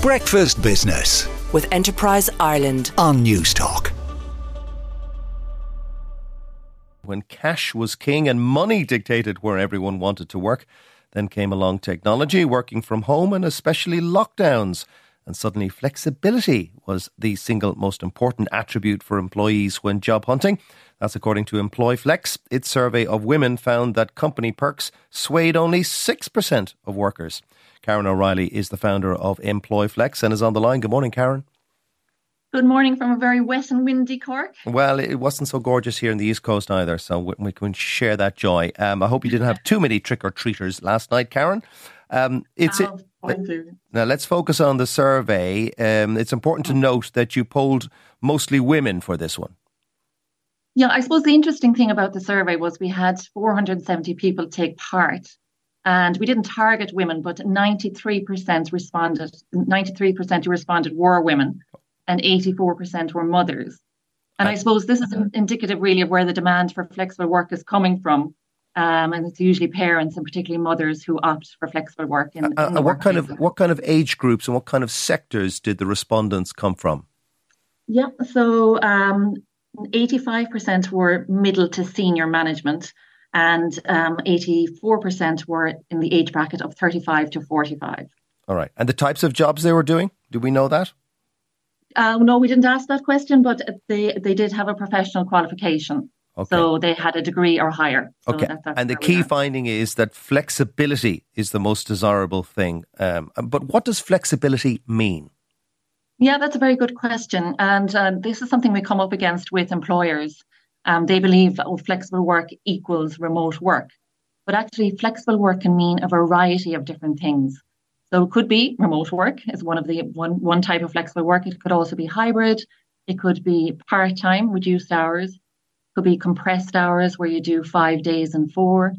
Breakfast Business with Enterprise Ireland. on Newstalk. when cash was king and money dictated where everyone wanted to work. Then came along technology, working from home, and especially lockdowns. And suddenly, flexibility was the single most important attribute for employees when job hunting. That's according to EmployFlex. Its survey of women found that company perks swayed only 6% of workers. Karen O'Reilly is the founder of EmployFlex and is on the line. Good morning, Karen. Good morning from a very wet and windy Cork. Well, it wasn't so gorgeous here in the East Coast either, so we, can share that joy. Um, I hope you didn't have too many trick or treaters last night, Karen. Um, it's Oh, fine now let's focus on the survey. Um, it's important to note that you polled mostly women for this one. Yeah, I suppose the interesting thing about the survey was we had 470 people take part, and we didn't target women, but 93% responded. 93% who responded were women, and 84% were mothers. And I suppose this is indicative, really, of where the demand for flexible work is coming from. Um, and it's usually parents and particularly mothers who opt for flexible work. In, Uh, in uh, what kind of what kind of age groups and what kind of sectors did the respondents come from? Yeah, so um, 85% were middle to senior management, and um, 84% were in the age bracket of 35 to 45. All right, and the types of jobs they were doing. Do we know that? Uh, no, we didn't ask that question, but they, they did have a professional qualification. Okay. So they had a degree or higher. So Okay, that- and the key finding is that flexibility is the most desirable thing. Um, but what does flexibility mean? Yeah, that's a very good question. And uh, this is something we come up against with employers. Um, they believe oh, flexible work equals remote work. But actually, flexible work can mean a variety of different things. So it could be remote work is one of the one, one type of flexible work. It could also be hybrid. It could be part-time, reduced hours. Could be compressed hours where you do five days and four.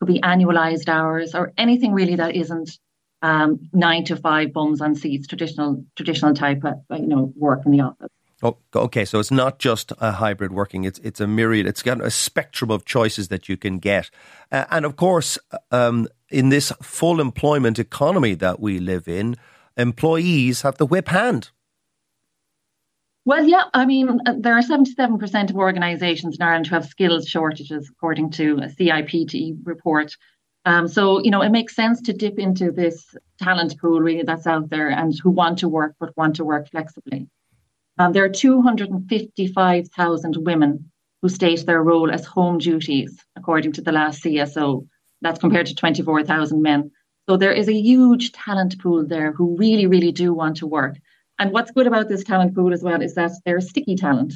Could be annualized hours or anything really that isn't um, nine to five bums on seats, traditional traditional type of you know work in the office. Oh, okay. So it's not just a hybrid working; it's it's a myriad. It's got a spectrum of choices that you can get, uh, and of course, um, in this full employment economy that we live in, employees have the whip hand. Well, yeah, I mean, uh, there are 77% of organisations in Ireland who have skills shortages, according to a CIPD report. Um, so, you know, it makes sense to dip into this talent pool really that's out there and who want to work but want to work flexibly. Um, there are 255,000 women who state their role as home duties, according to the last CSO. That's compared to 24,000 men. So there is a huge talent pool there who really, really do want to work. And what's good about this talent pool as well is that they're sticky talent.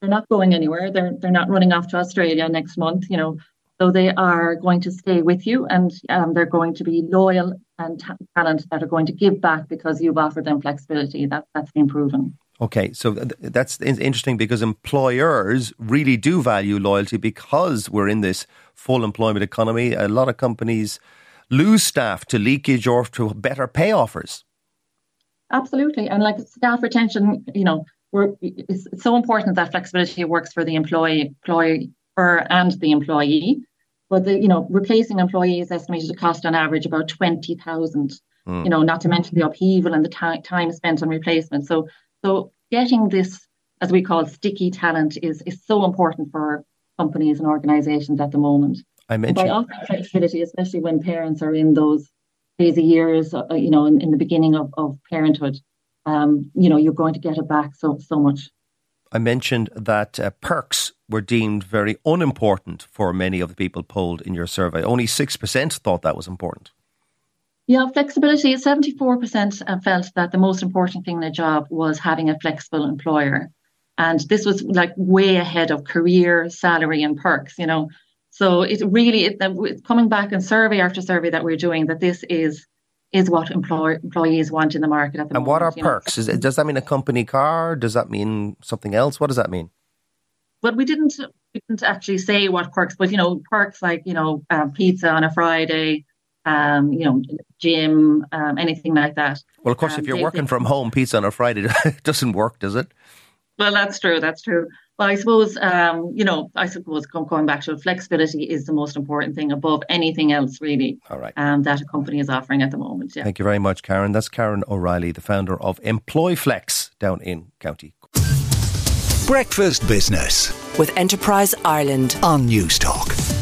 They're not going anywhere. They're they're not running off to Australia next month. You know, so they are going to stay with you, and um, they're going to be loyal and ta- talent that are going to give back because you've offered them flexibility. That that's been proven. Okay, so th- that's interesting because employers really do value loyalty because we're in this full employment economy. A lot of companies lose staff to leakage or to better pay offers. Absolutely, and like staff retention, you know, we're, it's, so important that flexibility works for the employee, employer, and the employee. But the, you know, replacing employees estimated to cost on average about twenty thousand. Hmm. You know, not to mention the upheaval and the ti time spent on replacement. So, so getting this, as we call sticky talent, is is so important for companies and organisations at the moment. I mentioned. by offering flexibility, especially when parents are in those crazy years, uh, you know, in, in the beginning of, of parenthood, um, you know, you're going to get it back so so much. I mentioned that uh, perks were deemed very unimportant for many of the people polled in your survey. Only 6% thought that was important. Yeah, flexibility. Seventy-four percent felt that the most important thing in a job was having a flexible employer, and this was like way ahead of career, salary, and perks. You know, so it really it, it's coming back in survey after survey that we're doing that this is is what employ, employees want in the market at the And moment. And what are perks? Is it, does that mean a company car? Does that mean something else? What does that mean? But we didn't we didn't actually say what perks, but you know, perks like you know, um, pizza on a Friday, um, you know, gym, um, anything like that. Well, of course, Um, if you're working they- from home, pizza on a Friday doesn't work, does it? Well, that's true. That's true. Well, I suppose, um, you know, I suppose going back to flexibility is the most important thing above anything else, really. All right. Um, that a company is offering at the moment. Yeah. Thank you very much, Karen. That's Karen O'Reilly, the founder of EmployFlex down in County. Breakfast Business with Enterprise Ireland on Newstalk.